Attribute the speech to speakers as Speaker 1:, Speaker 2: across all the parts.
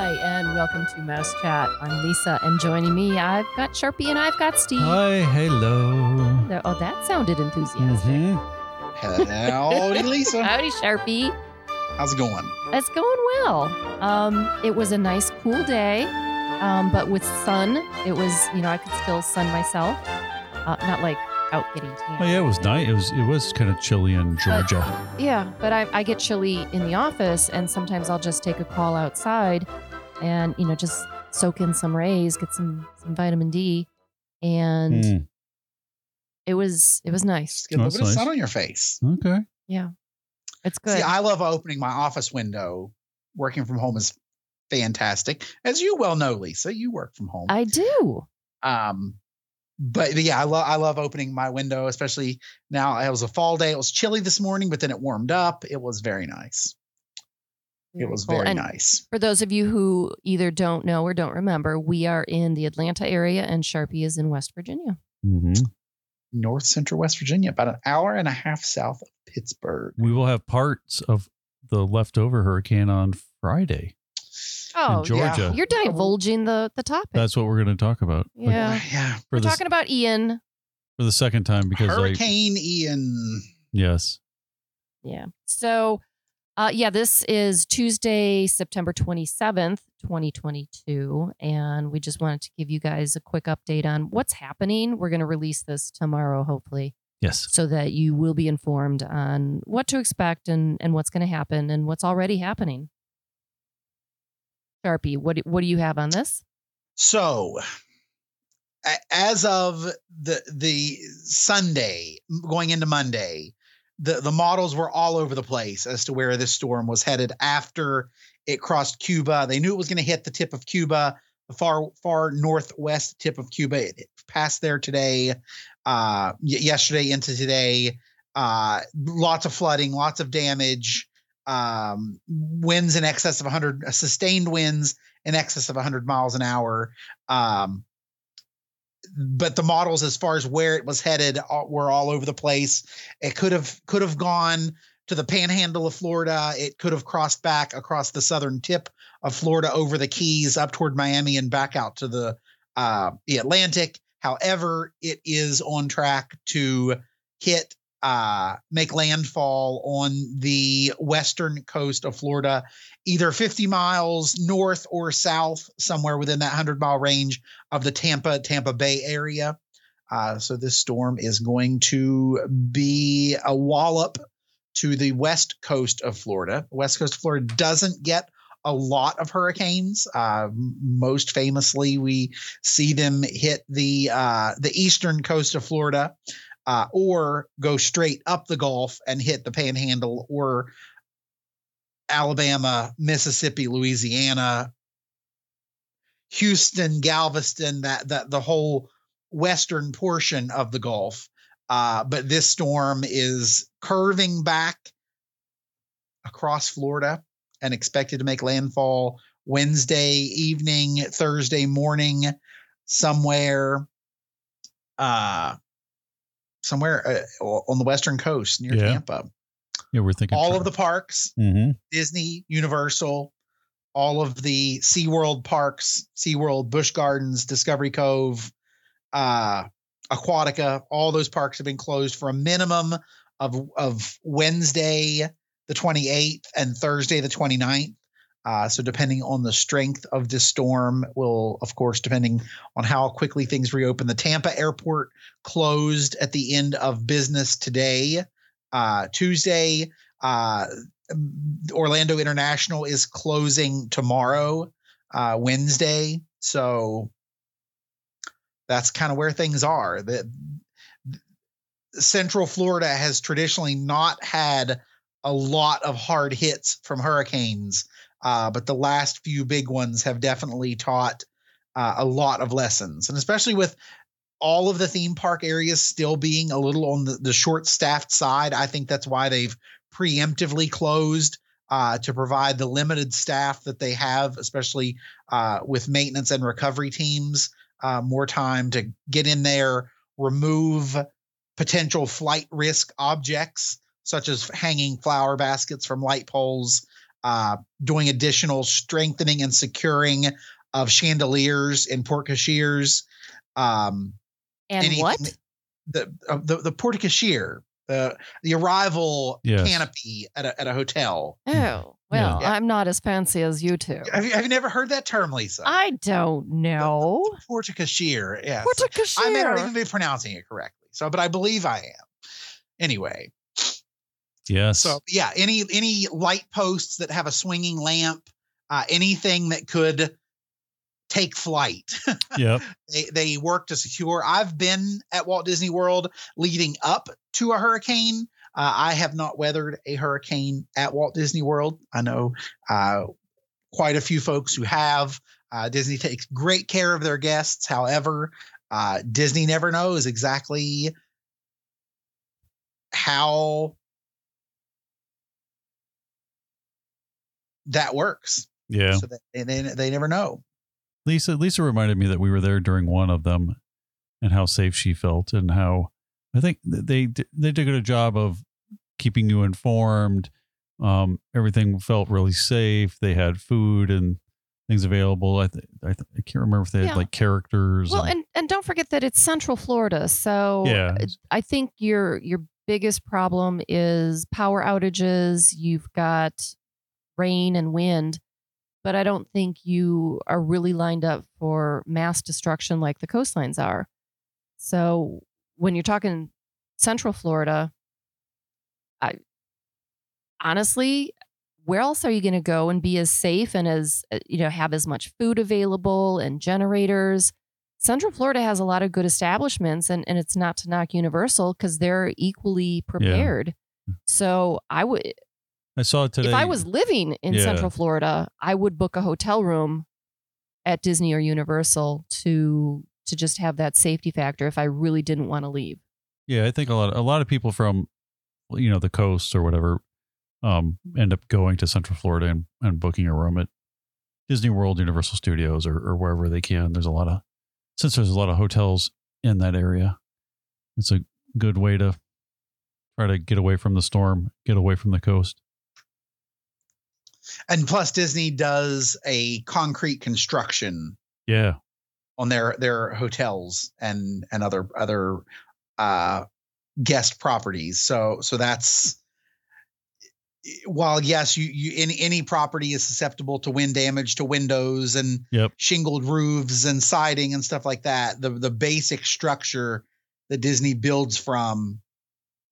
Speaker 1: Hi, and welcome to Mouse Chat. I'm Lisa, and joining me, I've got Sharpie and I've got Steve.
Speaker 2: Hi, hello.
Speaker 1: There- Oh, that sounded enthusiastic.
Speaker 2: Mhm.
Speaker 3: Howdy, Lisa.
Speaker 1: Howdy, Sharpie.
Speaker 3: How's it going?
Speaker 1: It's going well. Um, it was a nice, cool day, um, but with sun, it was, you know, I could still sun myself. Uh, not like out getting tan.
Speaker 2: Oh yeah, it was nice. It was it was kind of chilly in Georgia.
Speaker 1: Yeah, but I, I get chilly in the office, and sometimes I'll just take a call outside, and you know, just soak in some rays, get some some vitamin D, and
Speaker 2: Mm,
Speaker 1: it was it was nice.
Speaker 3: Just get a little bit
Speaker 2: that's
Speaker 3: of sun on your face.
Speaker 2: okay.
Speaker 1: Yeah, it's good.
Speaker 3: See, I love opening my office window. Working from home is fantastic. As you well know, Lisa, you work from home.
Speaker 1: I do.
Speaker 3: um, but yeah, I love I love opening my window, especially now. It was a fall day. It was chilly this morning, but then it warmed up. It was very nice. It was
Speaker 1: cool.
Speaker 3: very
Speaker 1: And
Speaker 3: nice.
Speaker 1: For those of you who either don't know or don't remember, we are in the Atlanta area, and Sharpie is in West Virginia.
Speaker 2: hmm
Speaker 3: North Central West Virginia, about an hour and a half south of Pittsburgh.
Speaker 2: We will have parts of the leftover hurricane on Friday.
Speaker 1: Oh,
Speaker 2: Georgia.
Speaker 1: You're divulging the the topic.
Speaker 2: That's what we're going to talk about. Like,
Speaker 1: yeah.
Speaker 3: yeah.
Speaker 2: for
Speaker 1: We're
Speaker 2: the
Speaker 1: talking about Ian.
Speaker 2: for the second time because I
Speaker 3: Hurricane Ian.
Speaker 2: yes.
Speaker 1: Yeah. So, uh, yeah, this is Tuesday, September 27th, 2022. And we just wanted to give you guys a quick update on what's happening. We're going to release this tomorrow, hopefully,
Speaker 2: Yes.
Speaker 1: so that you will be informed on what to expect and, and what's going to happen and what's already happening. Sharpie, what, do- what do you have on this?
Speaker 3: So, as of the the Sunday going into Monday, the the models were all over the place as to where this storm was headed after it crossed Cuba. They knew it was going to hit the tip of Cuba, the far far northwest tip of Cuba. It passed there today, uh, yesterday into today. Uh, lots of flooding, lots of damage. Um, winds in excess of 100, sustained winds in excess of 100 miles an hour. Um, but the models, as far as where it was headed, were all over the place. It could have could have gone to the Panhandle of Florida. It could have crossed back across the southern tip of Florida, over the Keys, up toward Miami, and back out to the uh, the Atlantic. However, it is on track to hit uh, make landfall on the western coast of Florida, either 50 miles north or south, somewhere within that 100 mile range of the Tampa Tampa Bay area. Uh, so this storm is going to be a wallop to the west coast of Florida. West coast of Florida doesn't get a lot of hurricanes. Uh, most famously, we see them hit the uh, the eastern coast of Florida, uh, or go straight up the Gulf and hit the Panhandle or Alabama, Mississippi, Louisiana, Houston, Galveston, that that the whole western portion of the Gulf. Uh, but this storm is curving back across Florida and expected to make landfall Wednesday evening, Thursday morning, somewhere, uh, somewhere uh, on the western coast near
Speaker 2: Yeah.
Speaker 3: Tampa.
Speaker 2: Yeah, we're thinking
Speaker 3: All of the parks,
Speaker 2: hmm
Speaker 3: Disney, Universal, all of the SeaWorld parks, SeaWorld, Busch Gardens, Discovery Cove, uh, Aquatica, all those parks have been closed for a minimum of, of Wednesday, the 28th, and Thursday, the 29th. Uh, so, depending on the strength of this storm, will, of course, depending on how quickly things reopen. The Tampa airport closed at the end of business today, uh, Tuesday. Uh, Orlando International is closing tomorrow, uh, Wednesday. So that's kind of where things are. The Central Florida has traditionally not had a lot of hard hits from hurricanes, uh, but the last few big ones have definitely taught uh, a lot of lessons, and especially with all of the theme park areas still being a little on the, the short staffed side. I think that's why they've preemptively closed uh, to provide the limited staff that they have, especially uh, with maintenance and recovery teams, uh, more time to get in there, remove potential flight risk objects such as hanging flower baskets from light poles, uh, doing additional strengthening and securing of chandeliers and porte cocheres. Um,
Speaker 1: And
Speaker 3: anything
Speaker 1: what?
Speaker 3: The, uh, the the porte the the arrival
Speaker 2: Yes.
Speaker 3: canopy at a at a hotel.
Speaker 1: Oh, well,
Speaker 3: Yeah.
Speaker 1: I'm not as fancy as you two.
Speaker 3: Have you, have you never heard that term, Lisa?
Speaker 1: I don't know.
Speaker 3: porte cochere. Yeah.
Speaker 1: Porte
Speaker 3: I may not even be pronouncing it correctly. So, but I believe I am. Anyway,
Speaker 2: Yes.
Speaker 3: so yeah, any any light posts that have a swinging lamp, uh, anything that could take flight,
Speaker 2: yep.
Speaker 3: they they work to secure. I've been at Walt Disney World leading up to a hurricane. Uh, I have not weathered a hurricane at Walt Disney World. I know uh, quite a few folks who have. Uh, Disney takes great care of their guests. However, uh, Disney never knows exactly how that works.
Speaker 2: Yeah.
Speaker 3: So that, they, they they never know.
Speaker 2: Lisa Lisa reminded me that we were there during one of them and how safe she felt and how I think they they did a good job of keeping you informed. Um, everything felt really safe. They had food and things available. I th- I, th- I can't remember if they had like characters.
Speaker 1: Well,
Speaker 2: and-
Speaker 1: and and don't forget that it's Central Florida, so
Speaker 2: Yeah.
Speaker 1: I think your your biggest problem is power outages. You've got rain and wind, but I don't think you are really lined up for mass destruction like the coastlines are. So when you're talking Central Florida, I honestly, where else are you going to go and be as safe and as uh, you know have as much food available and generators? Central Florida has a lot of good establishments, and, and it's not to knock Universal because they're equally prepared. So I would,
Speaker 2: I saw it today.
Speaker 1: if I was living in
Speaker 2: Yeah.
Speaker 1: Central Florida, I would book a hotel room at Disney or Universal to to just have that safety factor if I really didn't want to leave.
Speaker 2: Yeah, I think a lot a lot of people from you know the coast or whatever um end up going to Central Florida and, and booking a room at Disney World, Universal Studios, or, or wherever they can. There's a lot of since there's a lot of hotels in that area, it's a good way to try to get away from the storm, get away from the coast.
Speaker 3: And plus, Disney does a concrete construction
Speaker 2: Yeah,
Speaker 3: on their their hotels and and other other uh guest properties. So so that's while yes you you any any property is susceptible to wind damage to windows and
Speaker 2: Yep.
Speaker 3: shingled roofs and siding and stuff like that the the basic structure that Disney builds from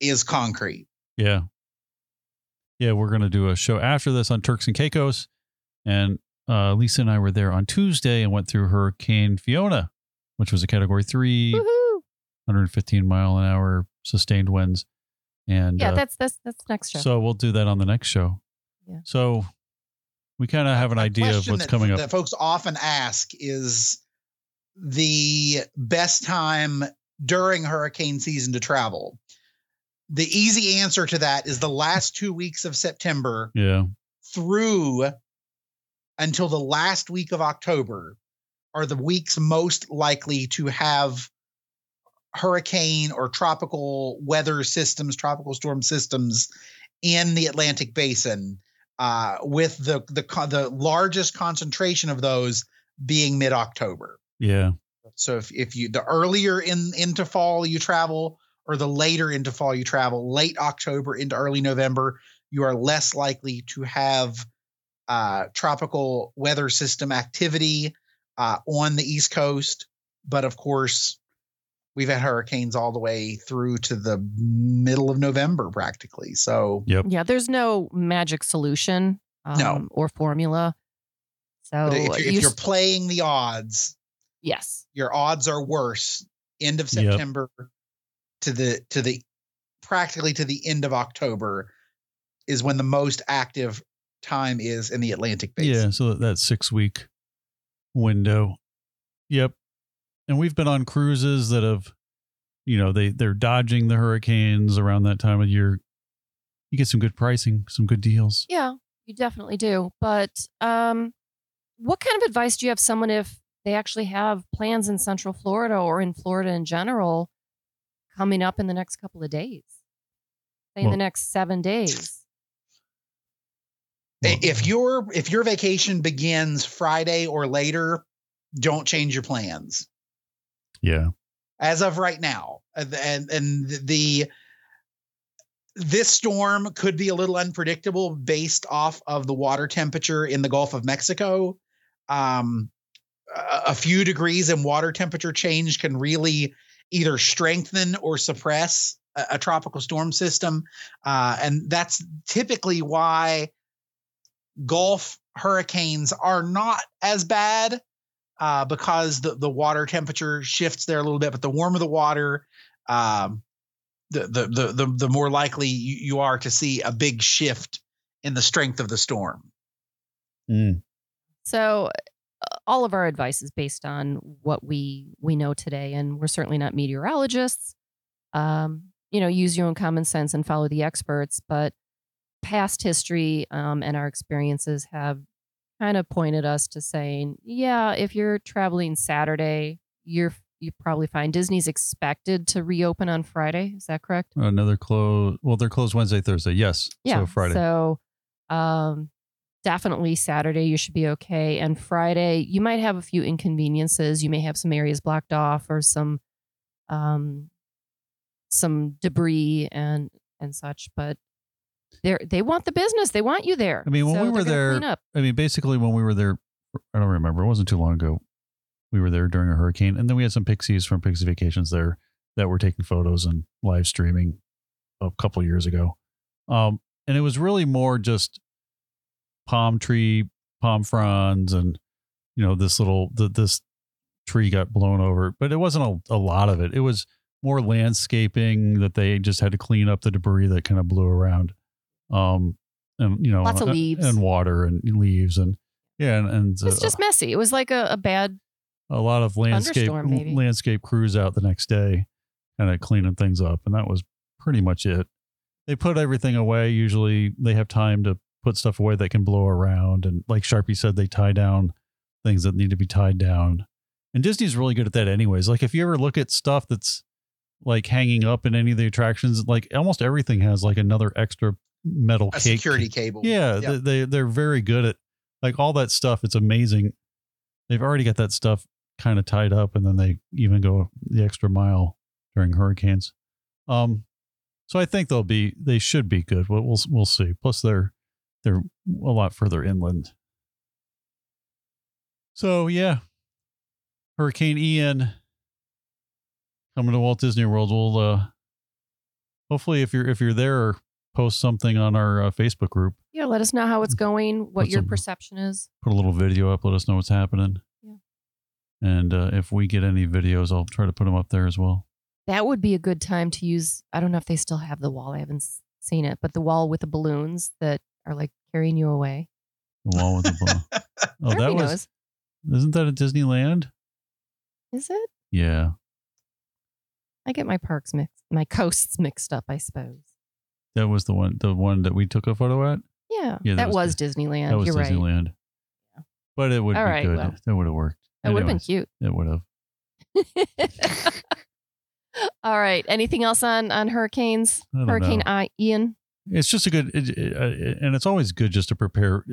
Speaker 3: is concrete.
Speaker 2: Yeah, yeah. We're gonna do a show after this on Turks and Caicos, and uh, Lisa and I were there on Tuesday and went through Hurricane Fiona, which was a Category Three.
Speaker 1: Woohoo!
Speaker 2: 115 mile an hour sustained winds. And
Speaker 1: Yeah,
Speaker 2: uh,
Speaker 1: that's that's that's next show.
Speaker 2: so we'll do that on the next show.
Speaker 1: Yeah.
Speaker 2: So we kind of have an
Speaker 3: A
Speaker 2: idea of what's
Speaker 3: that-
Speaker 2: coming up.
Speaker 3: that folks often ask is the best time during hurricane season to travel the easy answer to that is the last two weeks of september
Speaker 2: yeah.
Speaker 3: through until the last week of october are the weeks most likely to have hurricane or tropical weather systems tropical storm systems in the atlantic basin uh, with the the the largest concentration of those being mid October.
Speaker 2: Yeah.
Speaker 3: So if if you the earlier in into fall you travel or the later into fall you travel, late October into early November, you are less likely to have uh, tropical weather system activity uh, on the East Coast. But of course, we've had hurricanes all the way through to the middle of November practically. So
Speaker 2: Yep.
Speaker 1: yeah, there's no magic solution um,
Speaker 3: No.
Speaker 1: or formula. So
Speaker 3: but if, you're, if
Speaker 1: you
Speaker 3: you're playing the odds,
Speaker 1: yes,
Speaker 3: your odds are worse end of
Speaker 2: Yep.
Speaker 3: September to the to the practically to the end of October is when the most active time is in the Atlantic basin. Yeah.
Speaker 2: So that, that six week window. Yep. And we've been on cruises that have, you know, they they're dodging the hurricanes around that time of year. You get some good pricing, some good deals.
Speaker 1: yeah, you definitely do. But um, what kind of advice do you have someone if they actually have plans in Central Florida or in Florida in general coming up in the next couple of days? Say in
Speaker 2: Well-
Speaker 1: the next seven days.
Speaker 3: If your if your vacation begins Friday or later, don't change your plans.
Speaker 2: yeah,
Speaker 3: as of right now and and, and the this storm could be a little unpredictable based off of the water temperature in the Gulf of Mexico. Um, a, a few degrees in water temperature change can really either strengthen or suppress a, a tropical storm system, uh, and that's typically why Gulf hurricanes are not as bad uh, because the, the water temperature shifts there a little bit. But the warmer the water, um, the, the the the the more likely you, you are to see a big shift in the strength of the storm.
Speaker 2: Mm.
Speaker 1: So all of our advice is based on what we we know today, and we're certainly not meteorologists. Um, you know, use your own common sense and follow the experts. But past history um, and our experiences have kind of pointed us to saying, yeah, if you're traveling Saturday, you're you probably fine. Disney's expected to reopen on Friday. Is that correct?
Speaker 2: another close. Well, they're closed Wednesday, Thursday. Yes,
Speaker 1: Yeah.
Speaker 2: so Friday.
Speaker 1: So um definitely Saturday you should be okay. And Friday you might have a few inconveniences. You may have some areas blocked off or some um some debris and and such, but they they want the business. They want you there.
Speaker 2: I mean, when
Speaker 1: So
Speaker 2: we were there- I mean, basically, when we were there, I don't remember. It wasn't too long ago. We were there during a hurricane, and then we had some pixies from Pixie Vacations there that were taking photos and live streaming a couple years ago. Um, and it was really more just palm tree, palm fronds, and you know this little the, this tree got blown over, but it wasn't a, a lot of it. It was more landscaping that they just had to clean up the debris that kind of blew around. Um, and you know,
Speaker 1: Lots of
Speaker 2: uh,
Speaker 1: leaves.
Speaker 2: and water and leaves and yeah, and, and
Speaker 1: It's
Speaker 2: uh,
Speaker 1: just messy. It was like a, a bad
Speaker 2: a lot of landscape landscape crews out the next day, kind of cleaning things up, and that was pretty much it. They put everything away. Usually, they have time to put stuff away that can blow around, and like Sharpie said, they tie down things that need to be tied down. And Disney's really good at that, anyways. Like if you ever look at stuff that's like hanging up in any of the attractions, like almost everything has like another extra metal
Speaker 3: security cable.
Speaker 2: yeah,
Speaker 3: Yep.
Speaker 2: they, they they're very good at like all that stuff. It's amazing. They've already got that stuff kind of tied up, and then they even go the extra mile during hurricanes. Um, so I think they'll be they should be good. We'll we'll, we'll see. Plus, they're they're a lot further inland. So yeah, Hurricane Ian coming to Walt Disney World. We'll uh, hopefully if you're if you're there, post something on our uh, Facebook group.
Speaker 1: yeah, let us know how it's going, what
Speaker 2: Put
Speaker 1: your
Speaker 2: some-
Speaker 1: perception is.
Speaker 2: put a little video up. Let us know what's happening.
Speaker 1: Yeah.
Speaker 2: And uh, if we get any videos, I'll try to put them up there as well.
Speaker 1: That would be a good time to use. I don't know if they still have the wall. I haven't seen it, but the wall with the balloons that are like carrying you away.
Speaker 2: The wall with the ball. Oh, that
Speaker 1: Everybody
Speaker 2: was. Isn't that at Disneyland?
Speaker 1: Is it?
Speaker 2: Yeah,
Speaker 1: I get my parks mixed, my coasts mixed up. I suppose.
Speaker 2: that was the one. The one that we took a photo at.
Speaker 1: Yeah,
Speaker 2: Yeah, that
Speaker 1: that,
Speaker 2: was
Speaker 1: was, Disneyland.
Speaker 2: that was
Speaker 1: You're right.
Speaker 2: Disneyland. But it would
Speaker 1: All
Speaker 2: be
Speaker 1: right,
Speaker 2: good.
Speaker 1: well.
Speaker 2: that would have worked.
Speaker 1: That would have been cute.
Speaker 2: It would have.
Speaker 1: All right. Anything else on on hurricanes? Hurricane. I, Ian.
Speaker 2: It's just a good, it, it, uh, and it's always good just to prepare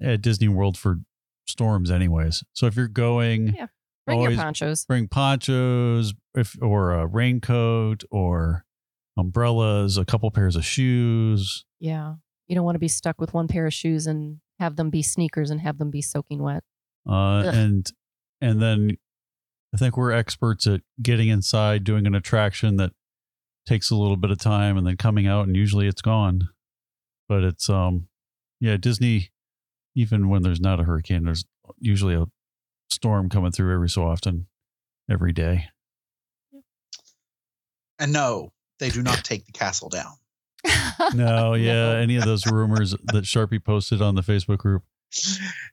Speaker 2: at Disney World for storms, anyways. So if you're going,
Speaker 1: Yeah. Bring your ponchos.
Speaker 2: bring ponchos if or a raincoat or umbrellas, a couple pairs of shoes.
Speaker 1: Yeah. You don't want to be stuck with one pair of shoes and have them be sneakers and have them be soaking wet.
Speaker 2: Uh, and and then I think we're experts at getting inside, doing an attraction that takes a little bit of time, and then coming out, and usually it's gone. But it's um, yeah, Disney. Even when there's not a hurricane, there's usually a storm coming through every so often, every day.
Speaker 3: And no, they do not take the castle down.
Speaker 2: No, yeah, any of those rumors that Sharpie posted on the Facebook group.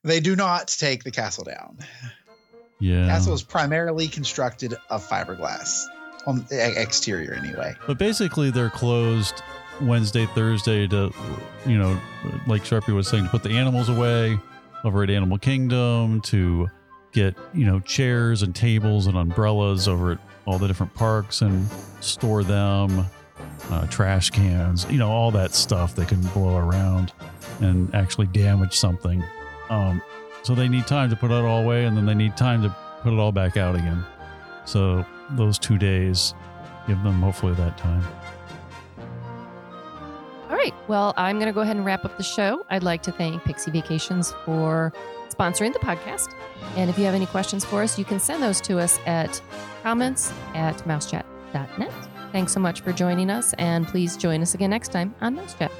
Speaker 3: They do not take the castle down.
Speaker 2: Yeah,
Speaker 3: Castle is primarily constructed of fiberglass on the exterior, anyway.
Speaker 2: But basically, they're closed Wednesday, Thursday to, you know, like Sharpie was saying, to put the animals away over at Animal Kingdom, to get, you know, chairs and tables and umbrellas over at all the different parks and store them, uh, trash cans, you know, all that stuff that can blow around. and actually damage something. Um, so they need time to put it all away, and then they need time to put it all back out again. So those two days give them hopefully that time.
Speaker 1: All right. Well, I'm going to go ahead and wrap up the show. I'd like to thank Pixie Vacations for sponsoring the podcast. And if you have any questions for us, you can send those to us at comments at mousechat.net. Thanks so much for joining us, and please join us again next time on Mousechat.